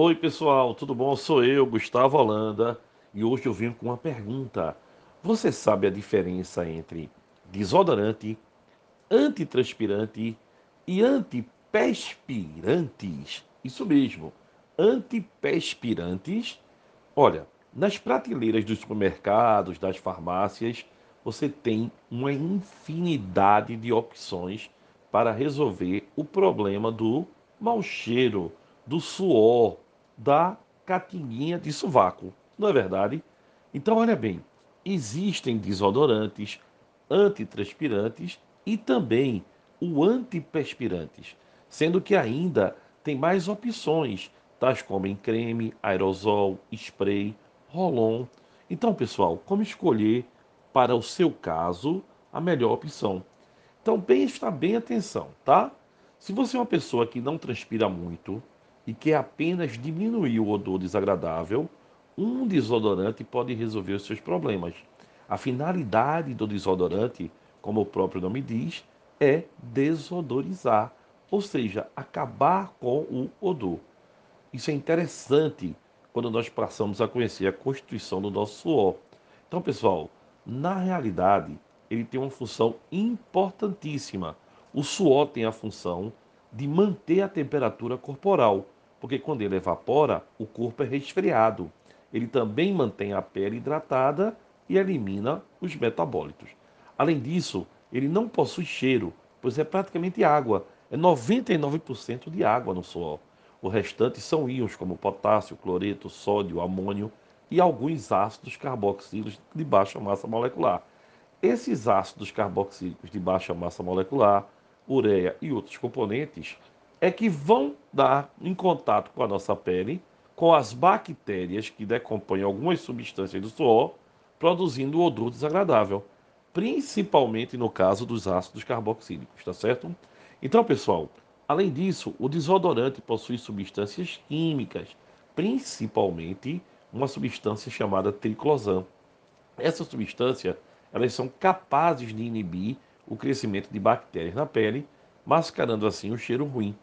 Oi, pessoal, tudo bom? Sou eu, Gustavo Holanda, e hoje eu venho com uma pergunta. Você sabe a diferença entre desodorante, antitranspirante e antiperspirantes? Isso mesmo, antiperspirantes. Olha, nas prateleiras dos supermercados, das farmácias, você tem uma infinidade de opções para resolver o problema do mau cheiro, do suor, da catinguinha de sovaco. Não é verdade? Então, olha bem, existem desodorantes, antitranspirantes e também o antiperspirantes, sendo que ainda tem mais opções, tais como em creme, aerosol, spray, rolon. Então, pessoal, como escolher para o seu caso a melhor opção? Então, presta bem atenção, tá? Se você é uma pessoa que não transpira muito e quer apenas diminuir o odor desagradável, um desodorante pode resolver os seus problemas. A finalidade do desodorante, como o próprio nome diz, é desodorizar, ou seja, acabar com o odor. Isso é interessante quando nós passamos a conhecer a constituição do nosso suor. Então, pessoal, na realidade, ele tem uma função importantíssima. O suor tem a função de manter a temperatura corporal, porque quando ele evapora, o corpo é resfriado. Ele também mantém a pele hidratada e elimina os metabólitos. Além disso, ele não possui cheiro, pois é praticamente água. É 99% de água no suor. O restante são íons como potássio, cloreto, sódio, amônio e alguns ácidos carboxílicos de baixa massa molecular. Esses ácidos carboxílicos de baixa massa molecular, ureia e outros componentes, é que vão dar em contato com a nossa pele, com as bactérias que decompõem algumas substâncias do suor, produzindo um odor desagradável, principalmente no caso dos ácidos carboxílicos, tá certo? Então, pessoal, além disso, o desodorante possui substâncias químicas, principalmente uma substância chamada triclosan. Essa substância elas são capazes de inibir o crescimento de bactérias na pele, mascarando assim o cheiro ruim.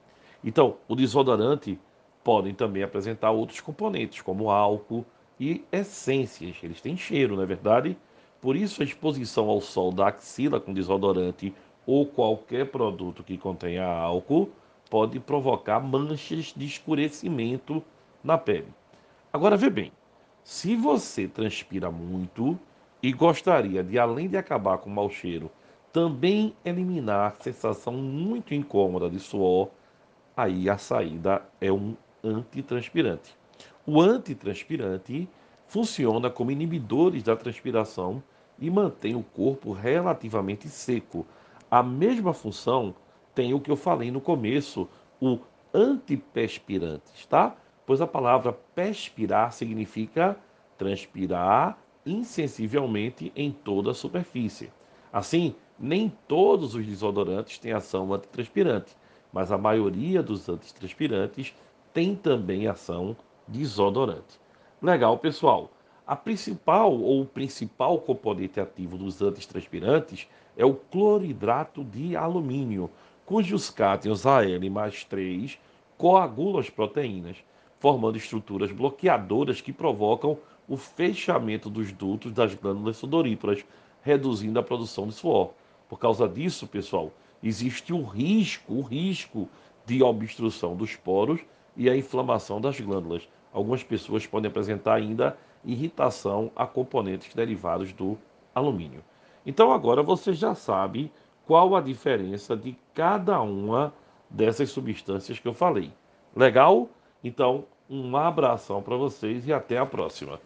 Então, o desodorante podem também apresentar outros componentes, como álcool e essências. Eles têm cheiro, não é verdade? Por isso, a exposição ao sol da axila com desodorante ou qualquer produto que contenha álcool pode provocar manchas de escurecimento na pele. Agora, vê bem, se você transpira muito, e gostaria de, além de acabar com o mau cheiro, também eliminar a sensação muito incômoda de suor, aí a saída é um antitranspirante. O antitranspirante funciona como inibidores da transpiração e mantém o corpo relativamente seco. A mesma função tem o que eu falei no começo, o antiperspirante, tá? Pois a palavra perspirar significa transpirar insensivelmente em toda a superfície. Assim, nem todos os desodorantes têm ação antitranspirante, mas a maioria dos antitranspirantes tem também ação desodorante. Legal, pessoal. A principal ou o principal componente ativo dos antitranspirantes é o cloridrato de alumínio, cujos cátions Al mais 3 coagulam as proteínas, formando estruturas bloqueadoras que provocam o fechamento dos dutos das glândulas sudoríparas, reduzindo a produção de suor. Por causa disso, pessoal, existe o risco, o risco de obstrução dos poros e a inflamação das glândulas. Algumas pessoas podem apresentar ainda irritação a componentes derivados do alumínio. Então agora você já sabe qual a diferença de cada uma dessas substâncias que eu falei. Legal? Então, um abração para vocês e até a próxima.